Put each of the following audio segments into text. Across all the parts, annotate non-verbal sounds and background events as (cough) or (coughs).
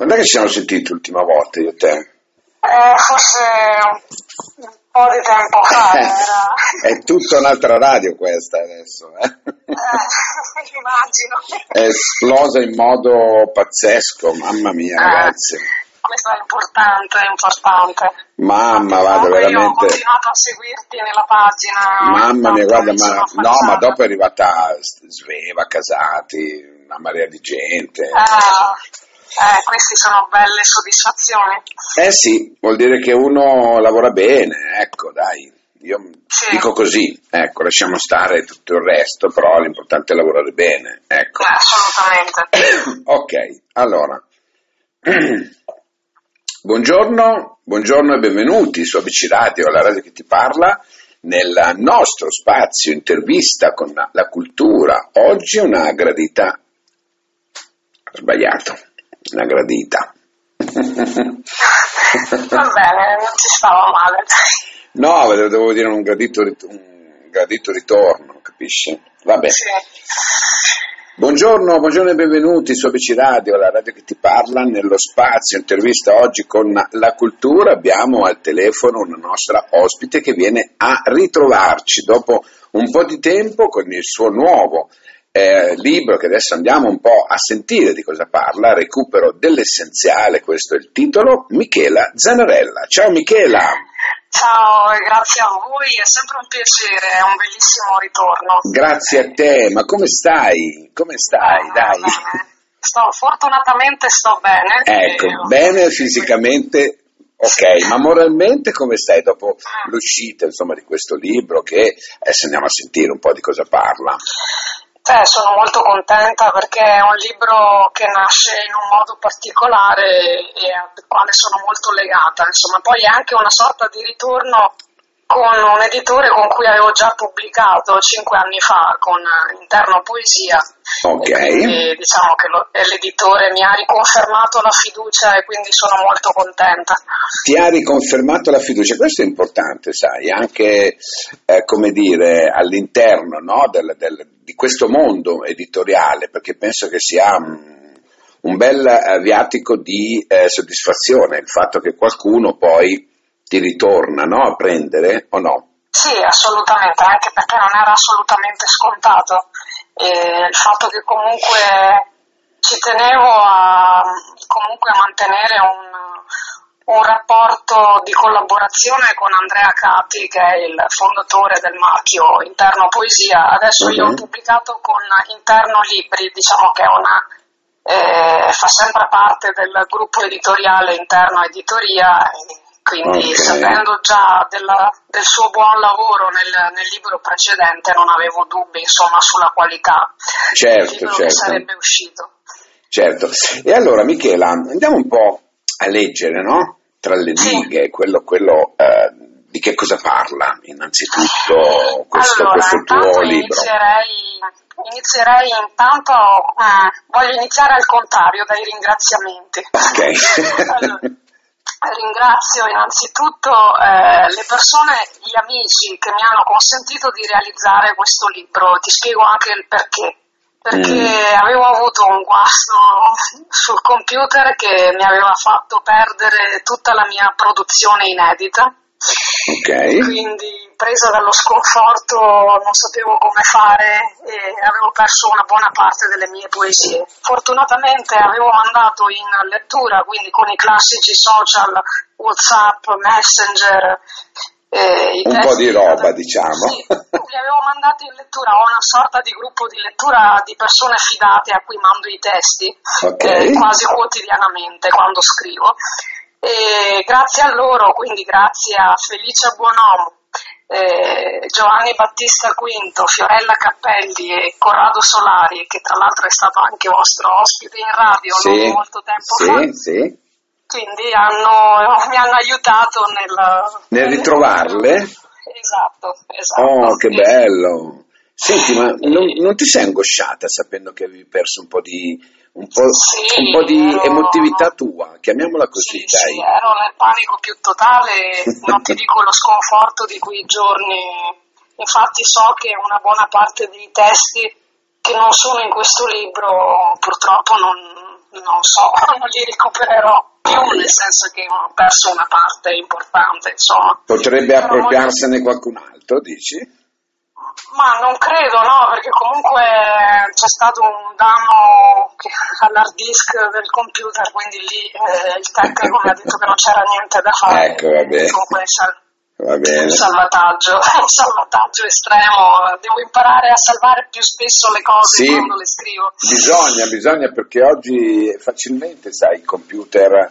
Quando è che ci siamo sentiti l'ultima volta io e te? Eh, forse un po' di tempo fa (laughs) era... È tutta un'altra radio questa adesso, eh? Eh, (laughs) immagino. È esplosa in modo pazzesco, mamma mia, Eh. ragazzi. Questo è importante, è importante. Mamma, Comunque Io ho veramente. continuato a seguirti nella pagina. Mamma mia, guarda, ma, no, ma dopo è arrivata Sveva, Casati, una marea di gente. Eh, eh, queste sono belle soddisfazioni. Eh sì, vuol dire che uno lavora bene, ecco, dai. Io Sì. dico così, ecco, lasciamo stare tutto il resto, però l'importante è lavorare bene, ecco. Eh, assolutamente. (coughs) Ok, allora. (clears throat) Buongiorno, buongiorno e benvenuti su ABC Radio, la radio che ti parla, nel nostro spazio intervista con la cultura. Oggi una gradita... Ho sbagliato, una gradita. Va bene, non ci stava male. No, devo dire un gradito, un gradito ritorno, capisci? Vabbè. Sì. Buongiorno, buongiorno e benvenuti su ABC Radio, la radio che ti parla, nello spazio intervista oggi con la cultura. Abbiamo al telefono una nostra ospite che viene a ritrovarci dopo un po' di tempo con il suo nuovo eh, libro che adesso andiamo un po' a sentire di cosa parla, Recupero dell'essenziale, questo è il titolo, Michela Zanarella. Ciao Michela! Ciao, e grazie a voi, è sempre un piacere, è un bellissimo ritorno. Grazie a te, ma come stai? Come stai? Eh, Dai. bene. Sto, fortunatamente sto bene. Ecco, E- bene fisicamente, ok, ma moralmente come stai dopo l'uscita insomma, di questo libro che adesso andiamo a sentire un po' di cosa parla. Eh, sono molto contenta perché è un libro che nasce in un modo particolare e al quale sono molto legata. Insomma, poi è anche una sorta di ritorno con un editore con cui avevo già pubblicato cinque anni fa con eh, Interno Poesia. Ok. Quindi diciamo che lo- l'editore mi ha riconfermato la fiducia e quindi sono molto contenta. Ti ha riconfermato la fiducia, questo è importante, sai, anche eh, come dire all'interno no, del- del- di questo mondo editoriale, perché penso che sia mm, un bel eh, viatico di eh, soddisfazione il fatto che qualcuno poi ti ritorna no, a prendere o no? Sì, assolutamente, anche perché non era assolutamente scontato. E il fatto che comunque ci tenevo a, comunque a mantenere un, un rapporto di collaborazione con Andrea Cati, che è il fondatore del marchio Interno Poesia. Adesso io ho Mhm. pubblicato con Interno Libri, diciamo che è una, eh, fa sempre parte del gruppo editoriale Interno Editoria. Quindi Ok. sapendo già della- del suo buon lavoro nel, nel libro precedente non avevo dubbi insomma, sulla qualità Certo, del certo. che sarebbe uscito. Certo. E allora, Michela, andiamo un po' a leggere, no? Tra le Sì. righe, quello, quello eh, di che cosa parla, innanzitutto, questo, allora, questo tuo libro. inizierei, inizierei intanto, eh, voglio iniziare al contrario, dai ringraziamenti. Ok. (laughs) Allora, ringrazio innanzitutto eh, le persone, gli amici che mi hanno consentito di realizzare questo libro. Ti spiego anche il perché. Perché Mm. avevo avuto un guasto sul computer che mi aveva fatto perdere tutta la mia produzione inedita. ok. Quindi presa dallo sconforto non sapevo come fare e avevo perso una buona parte delle mie poesie. Fortunatamente avevo mandato in lettura, quindi con i classici social, Whatsapp, Messenger, eh, Un po' di roba, diciamo. Sì, li avevo mandati in lettura, ho una sorta di gruppo di lettura di persone fidate a cui mando i testi Ok. eh, quasi quotidianamente quando scrivo. E grazie a loro, quindi grazie a Felicia Buonomo, eh, Giovanni Battista V, Fiorella Cappelli e Corrado Solari, che tra l'altro è stato anche vostro ospite in radio Sì, non molto tempo fa, sì, sì. quindi hanno- (laughs) mi hanno aiutato nel, Nel ritrovarle? Esatto, esatto. Oh, che bello. Senti, ma non, non ti sei angosciata sapendo che avevi perso un po' di, un po', Sì, un po' di ero- emotività tua? Chiamiamola così, Sì, sì, dai. ero nel panico più totale, non ti dico lo sconforto di quei giorni. Infatti so che una buona parte dei testi che non sono in questo libro purtroppo non, non so, (laughs) non li recupererò più, nel senso che ho perso una parte importante, insomma. Potrebbe appropriarsene qualcun altro, dici? Ma non credo, no, perché comunque c'è stato un danno all'hard disk del computer, quindi lì eh, il tecnico mi ha detto che non c'era niente da fare. Ecco, va bene. Comunque, Va bene. Un salvataggio, (laughs) un salvataggio estremo, devo imparare a salvare più spesso le cose sì, quando le scrivo. Bisogna, bisogna perché oggi facilmente, sai, i computer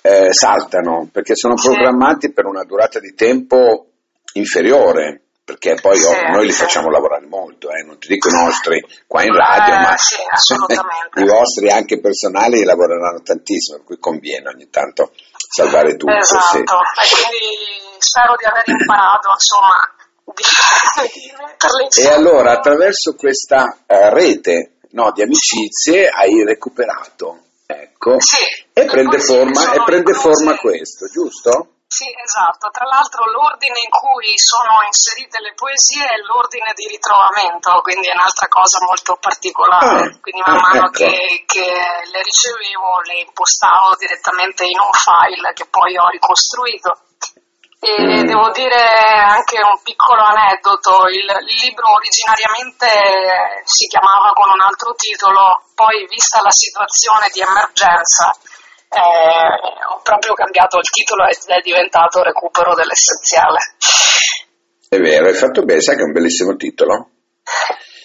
eh, saltano perché sono programmati sì. per una durata di tempo inferiore perché poi sì, oh, noi li sì. facciamo lavorare molto, eh? non ti dico i nostri qua in radio, eh, ma sì, (laughs) i vostri anche personali lavoreranno tantissimo, per cui conviene ogni tanto salvare tutto. Esatto, e quindi spero di aver imparato, insomma, di, (laughs) di E allora attraverso questa uh, rete no, di amicizie hai recuperato, ecco, e prende, forma, e prende forma questo, giusto? Sì, esatto. Tra l'altro l'ordine in cui sono inserite le poesie è l'ordine di ritrovamento, quindi è un'altra cosa molto particolare. Ah, quindi man mano ecco. che, che, le ricevevo le impostavo direttamente in un file che poi ho ricostruito. E mm. devo dire anche un piccolo aneddoto, il, il libro originariamente si chiamava con un altro titolo, poi vista la situazione di emergenza ho proprio cambiato il titolo ed è diventato Recupero dell'essenziale. È vero, hai fatto bene, sai che è un bellissimo titolo?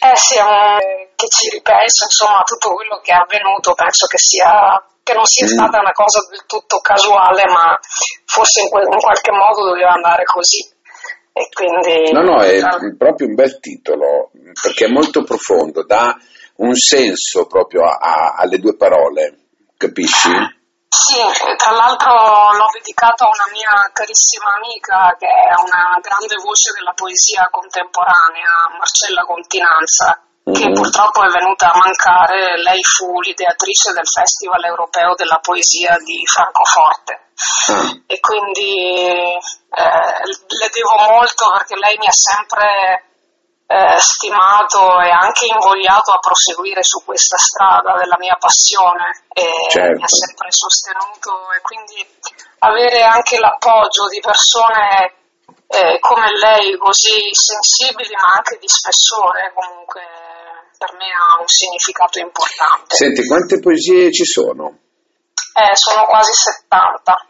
Eh sì, um, che ci ripenso, insomma, tutto quello che è avvenuto, penso che sia che non sia mm. stata una cosa del tutto casuale, ma forse in, que- in qualche modo doveva andare così. E quindi, no, no, è ah. proprio un bel titolo, perché è molto profondo, dà un senso proprio a, a, alle due parole, capisci? Sì, tra l'altro l'ho dedicato a una mia carissima amica che è una grande voce della poesia contemporanea, Marcella Continanza, che mm-hmm. purtroppo è venuta a mancare. Lei fu l'ideatrice del Festival Europeo della Poesia di Francoforte. Ah. E quindi eh, le devo molto perché lei mi ha sempre eh, stimato e anche invogliato a proseguire su questa strada della mia passione e certo. mi ha sempre sostenuto e quindi avere anche l'appoggio di persone eh, come lei così sensibili ma anche di spessore comunque per me ha un significato importante. Senti, quante poesie ci sono? Eh, sono quasi 70.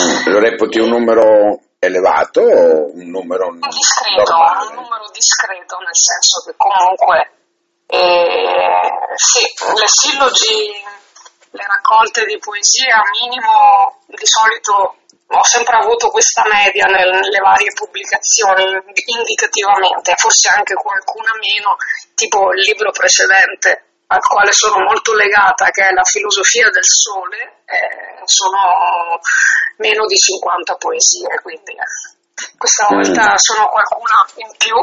Mm, lo reputi un numero elevato o un numero discreto, normale? un numero discreto nel senso che comunque eh, sì, le sillogi, le raccolte di poesia minimo di solito ho sempre avuto questa media nelle varie pubblicazioni indicativamente, forse anche qualcuna meno, tipo il libro precedente al quale sono molto legata, che è la filosofia del sole, eh, sono meno di 50 poesie, quindi eh, questa mm. volta mm. sono qualcuna in più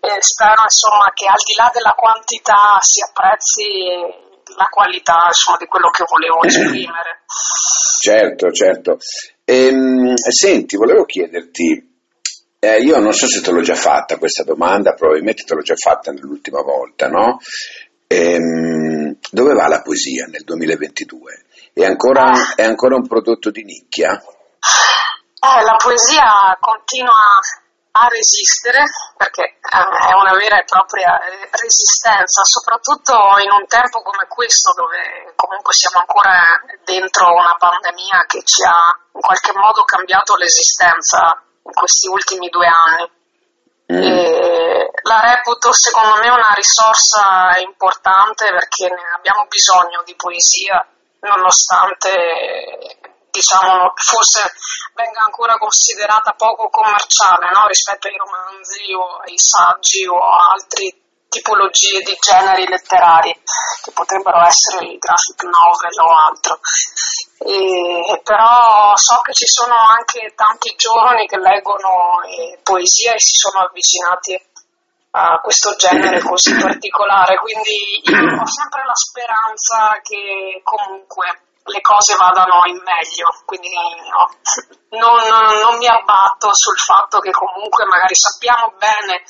e spero insomma che al di là della quantità si apprezzi la qualità insomma, di quello che volevo (clears throat) esprimere. Certo, certo. Ehm, senti, volevo chiederti, eh, io non so se te l'ho già fatta questa domanda, probabilmente te l'ho già fatta nell'ultima volta, no? Ehm, dove va la poesia nel 2022? È ancora, è ancora un prodotto di nicchia? Eh, la poesia continua a resistere perché eh, è una vera e propria resistenza, soprattutto in un tempo come questo dove comunque siamo ancora dentro una pandemia che ci ha in qualche modo cambiato l'esistenza in questi ultimi due anni. Mm. la reputo secondo me una risorsa importante perché ne abbiamo bisogno di poesia nonostante diciamo, forse venga ancora considerata poco commerciale no? rispetto ai romanzi o ai saggi o a altre tipologie di generi letterari che potrebbero essere i graphic novel o altro. E, però so che ci sono anche tanti giovani che leggono eh, poesia e si sono avvicinati a questo genere così particolare, quindi io ho sempre la speranza che comunque le cose vadano in meglio, quindi no, non, non mi abbatto sul fatto che comunque magari sappiamo bene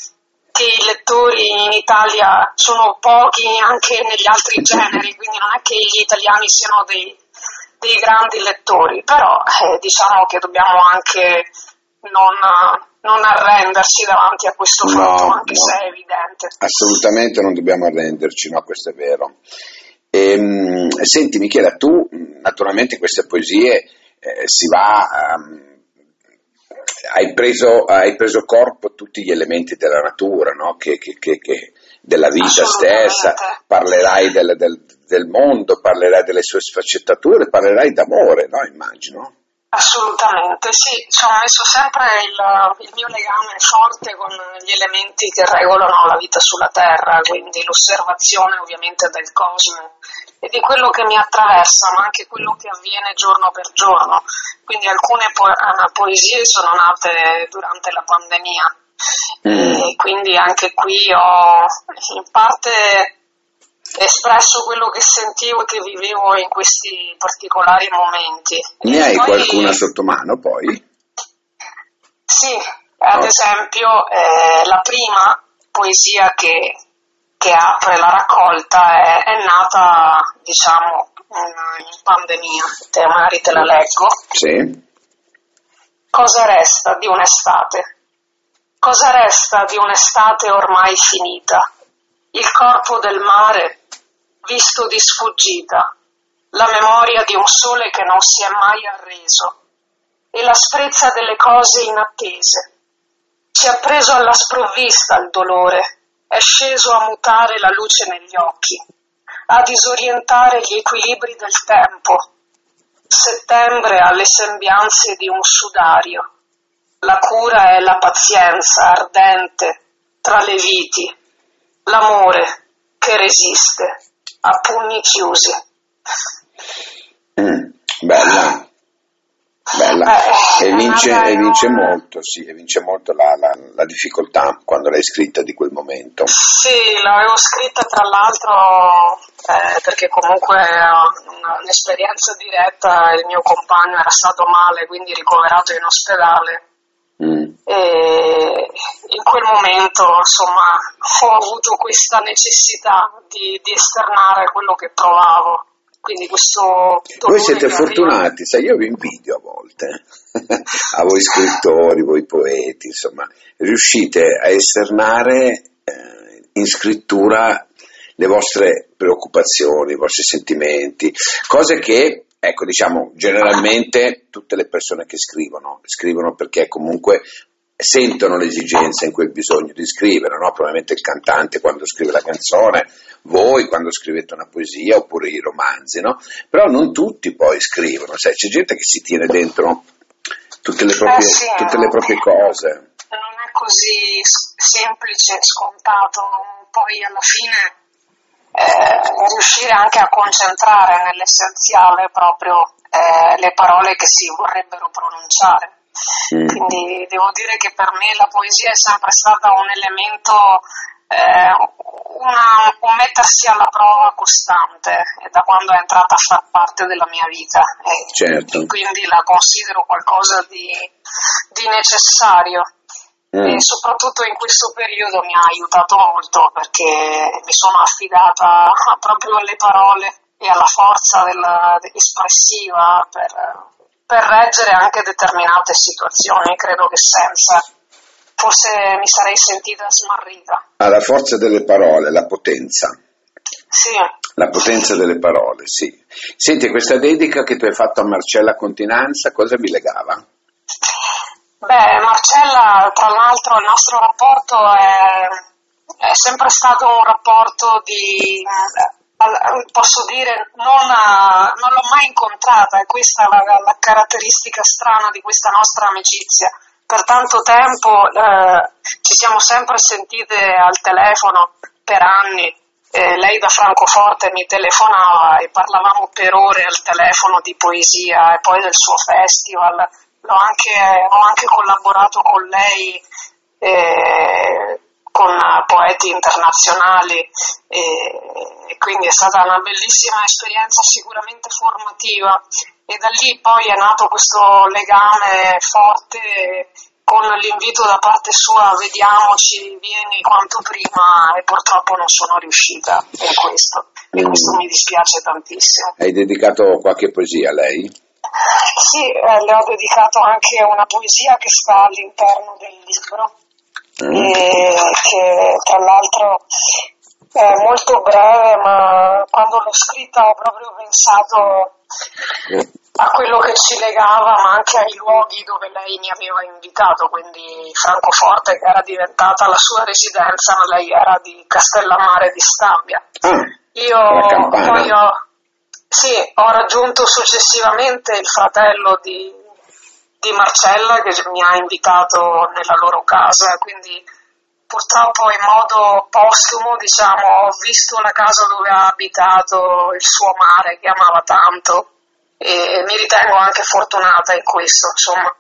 che i lettori in Italia sono pochi anche negli altri generi, quindi non è che gli italiani siano dei, dei grandi lettori, però eh, diciamo che dobbiamo anche non, non, arrendersi davanti a questo fatto, anche no. se è evidente. Assolutamente non dobbiamo arrenderci, no, questo è vero. Ehm, senti Michela, tu naturalmente queste poesie eh, si va... Um, hai, preso, hai preso, corpo tutti gli elementi della natura, no? che, che, che, della vita stessa, parlerai del, del, del, mondo, parlerai delle sue sfaccettature, parlerai d'amore, no? immagino. Assolutamente, sì, ci ho messo sempre il, il, mio legame forte con gli elementi che regolano la vita sulla Terra, quindi l'osservazione ovviamente del cosmo e di quello che mi attraversa, ma anche quello che avviene giorno per giorno. Quindi alcune po- eh, poesie sono nate durante la pandemia mm. e quindi anche qui ho in parte espresso quello che sentivo e che vivevo in questi particolari momenti. Ne hai poi, qualcuna sotto mano poi? Sì, ad esempio eh, la prima poesia che, che, apre la raccolta è, è nata, diciamo, in, in pandemia, te magari te la leggo. Sì. Cosa resta di un'estate? Cosa resta di un'estate ormai finita? Il corpo del mare visto di sfuggita, la memoria di un sole che non si è mai arreso e l'asprezza delle cose inattese. Ci ha preso alla sprovvista il dolore, è sceso a mutare la luce negli occhi, a disorientare gli equilibri del tempo. Settembre ha le sembianze di un sudario. La cura è la pazienza ardente tra le viti, l'amore che resiste a pugni chiusi. Mm, bella, bella. Eh, e, vince, e vince molto, sì, e vince molto la, la, la, difficoltà quando l'hai scritta di quel momento. Sì, l'avevo scritta tra l'altro eh, perché comunque un'esperienza diretta, il mio compagno era stato male, quindi ricoverato in ospedale. Mm. E in quel momento insomma ho avuto questa necessità di, di esternare quello che provavo. Quindi questo voi siete fortunati, sai, io vi invidio a volte, (laughs) a voi scrittori, voi poeti, insomma, riuscite a esternare eh, in scrittura le vostre preoccupazioni, i vostri sentimenti, cose che, ecco, diciamo, generalmente tutte le persone che scrivono, scrivono perché comunque sentono l'esigenza in quel bisogno di scrivere, no? probabilmente il cantante quando scrive la canzone, voi quando scrivete una poesia oppure i romanzi, no? però non tutti poi scrivono, sai, c'è gente che si tiene dentro tutte le proprie, eh sì, tutte le proprie cose. Non è così semplice, scontato, poi alla fine eh, riuscire anche a concentrare nell'essenziale proprio eh, le parole che si vorrebbero pronunciare. Mm. Quindi devo dire che per me la poesia è sempre stata un elemento, eh, una, un mettersi alla prova costante da quando è entrata a far parte della mia vita. E, certo. quindi la considero qualcosa di, di necessario. E soprattutto in questo periodo mi ha aiutato molto perché mi sono affidata (laughs) proprio alle parole e alla forza della, espressiva per, per reggere anche determinate situazioni. Credo che senza forse mi sarei sentita smarrita. Ha la forza delle parole, la potenza. Sì. La potenza delle parole, sì. Senti, questa dedica che tu hai fatto a Marcella Continanza, cosa vi legava? Beh, Marcella, tra l'altro il nostro rapporto è, è sempre stato un rapporto di posso dire, non, non, l'ho mai incontrata e questa è la, la, caratteristica strana di questa nostra amicizia. Per tanto tempo eh, ci siamo sempre sentite al telefono per anni, eh, lei da Francoforte mi telefonava e parlavamo per ore al telefono di poesia e poi del suo festival. Anche, ho anche collaborato con lei eh, con poeti internazionali e, quindi è stata una bellissima esperienza sicuramente formativa e da lì poi è nato questo legame forte con l'invito da parte sua vediamoci, vieni quanto prima e purtroppo non sono riuscita in questo e mm. questo mi dispiace tantissimo. Hai dedicato qualche poesia a lei? Sì, eh, le ho dedicato anche una poesia che sta all'interno del libro mm. che tra l'altro è molto breve ma quando l'ho scritta ho proprio pensato mm a quello che ci legava, ma anche ai luoghi dove lei mi aveva invitato, quindi Francoforte che era diventata la sua residenza, ma lei era di Castellammare di Stabia. Ah, Io poi ho, sì, ho raggiunto successivamente il fratello di, di Marcella che mi ha invitato nella loro casa, quindi purtroppo in modo postumo diciamo, ho visto la casa dove ha abitato, il suo mare che amava tanto e mi ritengo anche fortunata in questo, insomma.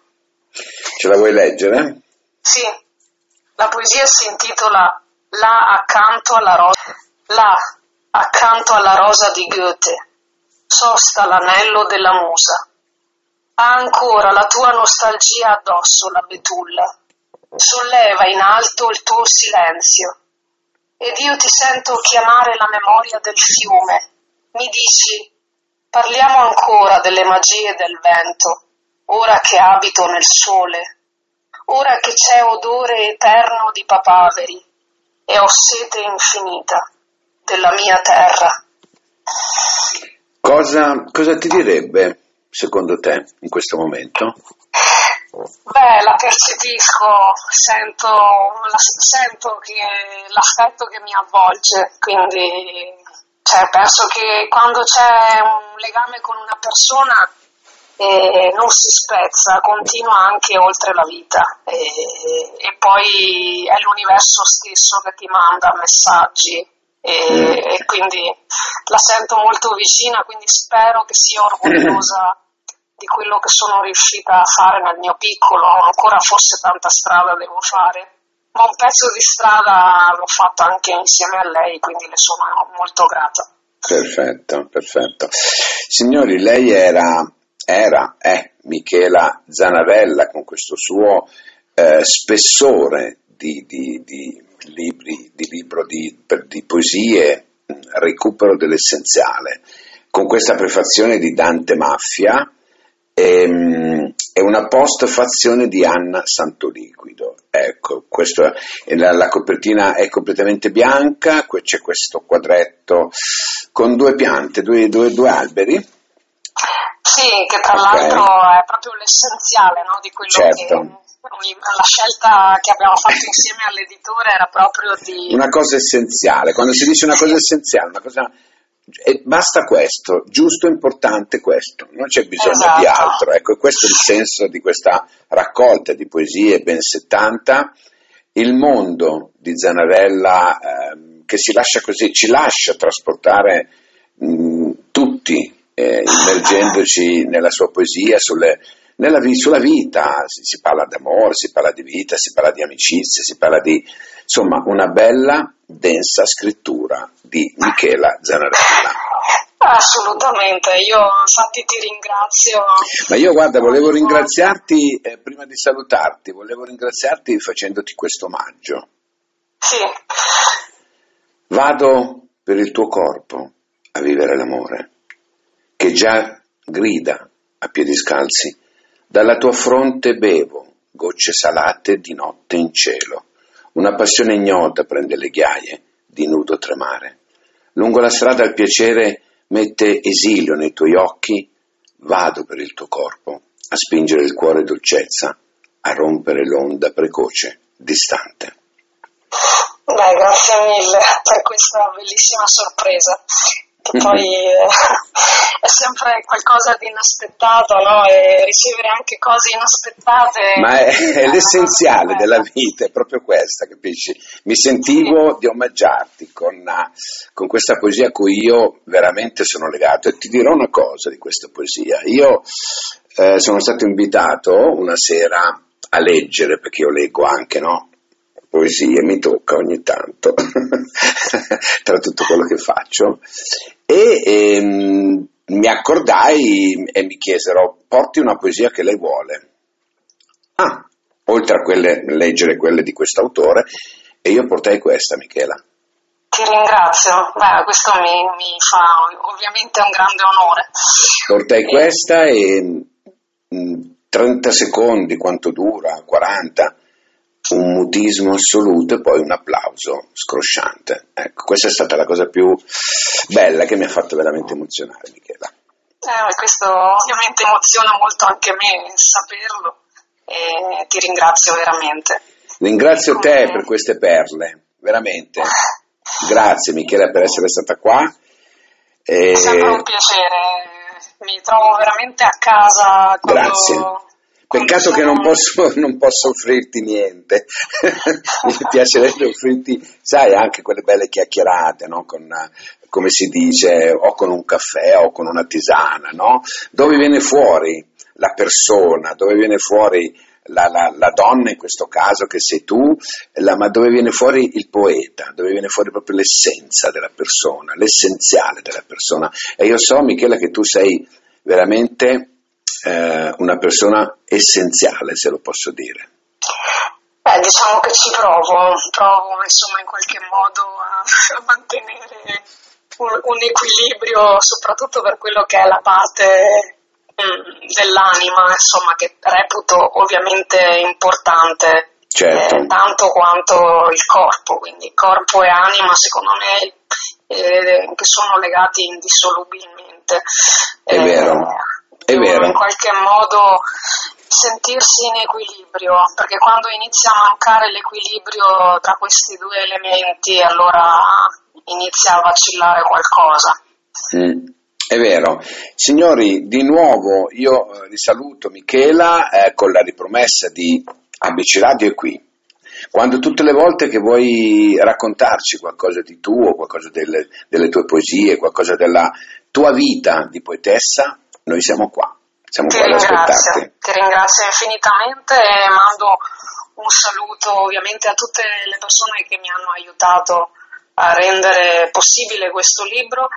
Ce la vuoi leggere? Sì, la poesia si intitola Là accanto alla rosa, là accanto alla rosa di Goethe, sosta l'anello della musa. Ha ancora la tua nostalgia addosso la betulla, solleva in alto il tuo silenzio, ed io ti sento chiamare la memoria del fiume. Mi dici Parliamo ancora delle magie del vento, ora che abito nel sole, ora che c'è odore eterno di papaveri e ho sete infinita della mia terra. Cosa, cosa ti direbbe, secondo te, in questo momento? Beh, la percepisco, sento, la, sento che l'affetto che mi avvolge, quindi cioè, penso che quando c'è un legame con una persona eh, non si spezza, continua anche oltre la vita e, e, poi è l'universo stesso che ti manda messaggi e, e, quindi la sento molto vicina, quindi spero che sia orgogliosa di quello che sono riuscita a fare nel mio piccolo, ancora forse tanta strada devo fare ma un pezzo di strada l'ho fatto anche insieme a lei, quindi le sono molto grata. Perfetto, perfetto. Signori, lei era, era, è Michela Zanavella con questo suo eh, spessore di, di, di, libri, di libro di, di poesie, recupero dell'essenziale, con questa prefazione di Dante Maffia. Ehm, è una postfazione di Anna Santoliquido. Ecco, questo, la, la, copertina è completamente bianca, c'è questo quadretto con due piante, due, due, due alberi. Sì, che tra okay. l'altro è proprio l'essenziale no, di quello certo. che la scelta che abbiamo fatto insieme all'editore era proprio di... Una cosa essenziale, quando si dice una cosa essenziale, una cosa e basta questo, giusto, importante questo, non c'è bisogno esatto. di altro. Ecco, questo è il senso di questa raccolta di poesie, ben 70. Il mondo di Zanarella eh, che si lascia così, ci lascia trasportare mh, tutti, eh, immergendoci nella sua poesia, sulle, nella, sulla vita. Si, si parla d'amore, si parla di vita, si parla di amicizia, si parla di insomma una bella densa scrittura di Michela Zanarella. Assolutamente, io infatti ti ringrazio. Ma io guarda, volevo ringraziarti, eh, prima di salutarti, volevo ringraziarti facendoti questo omaggio. Sì. Vado per il tuo corpo a vivere l'amore, che già grida a piedi scalzi, dalla tua fronte bevo gocce salate di notte in cielo. Una passione ignota prende le ghiaie di nudo tremare. Lungo la strada il piacere mette esilio nei tuoi occhi, vado per il tuo corpo, a spingere il cuore dolcezza, a rompere l'onda precoce, distante. Beh, grazie mille per questa bellissima sorpresa che (laughs) poi eh, è sempre qualcosa di inaspettato, no? E ricevere anche cose inaspettate. Ma è, è l'essenziale è della vita, è proprio questa, capisci? Mi sentivo sì. di omaggiarti con, con, questa poesia a cui io veramente sono legato e ti dirò una cosa di questa poesia. Io eh, sono stato invitato una sera a leggere, perché io leggo anche, no? Poesie, mi tocca ogni tanto, (laughs) tra tutto quello che faccio, e ehm, mi accordai e mi chiesero porti una poesia che lei vuole. Ah, oltre a quelle, leggere quelle di questo autore, e io portai questa, Michela. Ti ringrazio, Beh, questo mi, mi, fa ovviamente un grande onore. Portai questa e 30 mm, secondi, quanto dura? 40? Un mutismo assoluto e poi un applauso scrosciante. Ecco, questa è stata la cosa più bella che mi ha fatto veramente emozionare, Michela. Eh, questo ovviamente emoziona molto anche me saperlo e ti ringrazio veramente. Ringrazio Come... te per queste perle, veramente. Grazie Michela per essere stata qua. E... È sempre un piacere, mi trovo veramente a casa. Quando... Grazie. Peccato che non posso, (laughs) non posso, offrirti niente, (laughs) mi piacerebbe offrirti, sai, anche quelle belle chiacchierate, no? con, come si dice, o con un caffè o con una tisana, no? dove viene fuori la persona, dove viene fuori la, la, la, donna in questo caso che sei tu, la, ma dove viene fuori il poeta, dove viene fuori proprio l'essenza della persona, l'essenziale della persona. E io so, Michela, che tu sei veramente eh, una persona essenziale, se lo posso dire. Beh, diciamo che ci provo, provo insomma in qualche modo a, (laughs) a mantenere un, un equilibrio, soprattutto per quello che è la parte Mm, dell'anima, insomma, che reputo ovviamente importante, certo. eh, tanto quanto il corpo, quindi corpo e anima secondo me eh, che sono legati indissolubilmente. È eh, vero, è vero. In qualche modo sentirsi in equilibrio, perché quando inizia a mancare l'equilibrio tra questi due elementi, allora inizia a vacillare qualcosa. Mm. È vero. Signori, di nuovo io eh, risaluto Michela eh, con la ripromessa di ABC Radio è qui. Quando tutte le volte che vuoi raccontarci qualcosa di tuo, qualcosa delle, delle tue poesie, qualcosa della tua vita di poetessa, noi siamo qua. Siamo ti qua ad aspettarti. Ti ringrazio infinitamente e mando un saluto ovviamente a tutte le persone che mi hanno aiutato a rendere possibile questo libro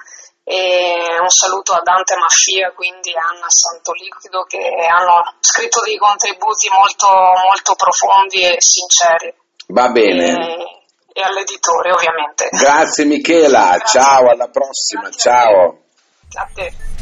e un saluto a Dante Maffia, quindi a Anna Santoliquido che hanno scritto dei contributi molto, molto profondi e sinceri. Va bene. E, e all'editore ovviamente. Grazie Michela, Grazie. ciao, alla prossima, ciao. A te.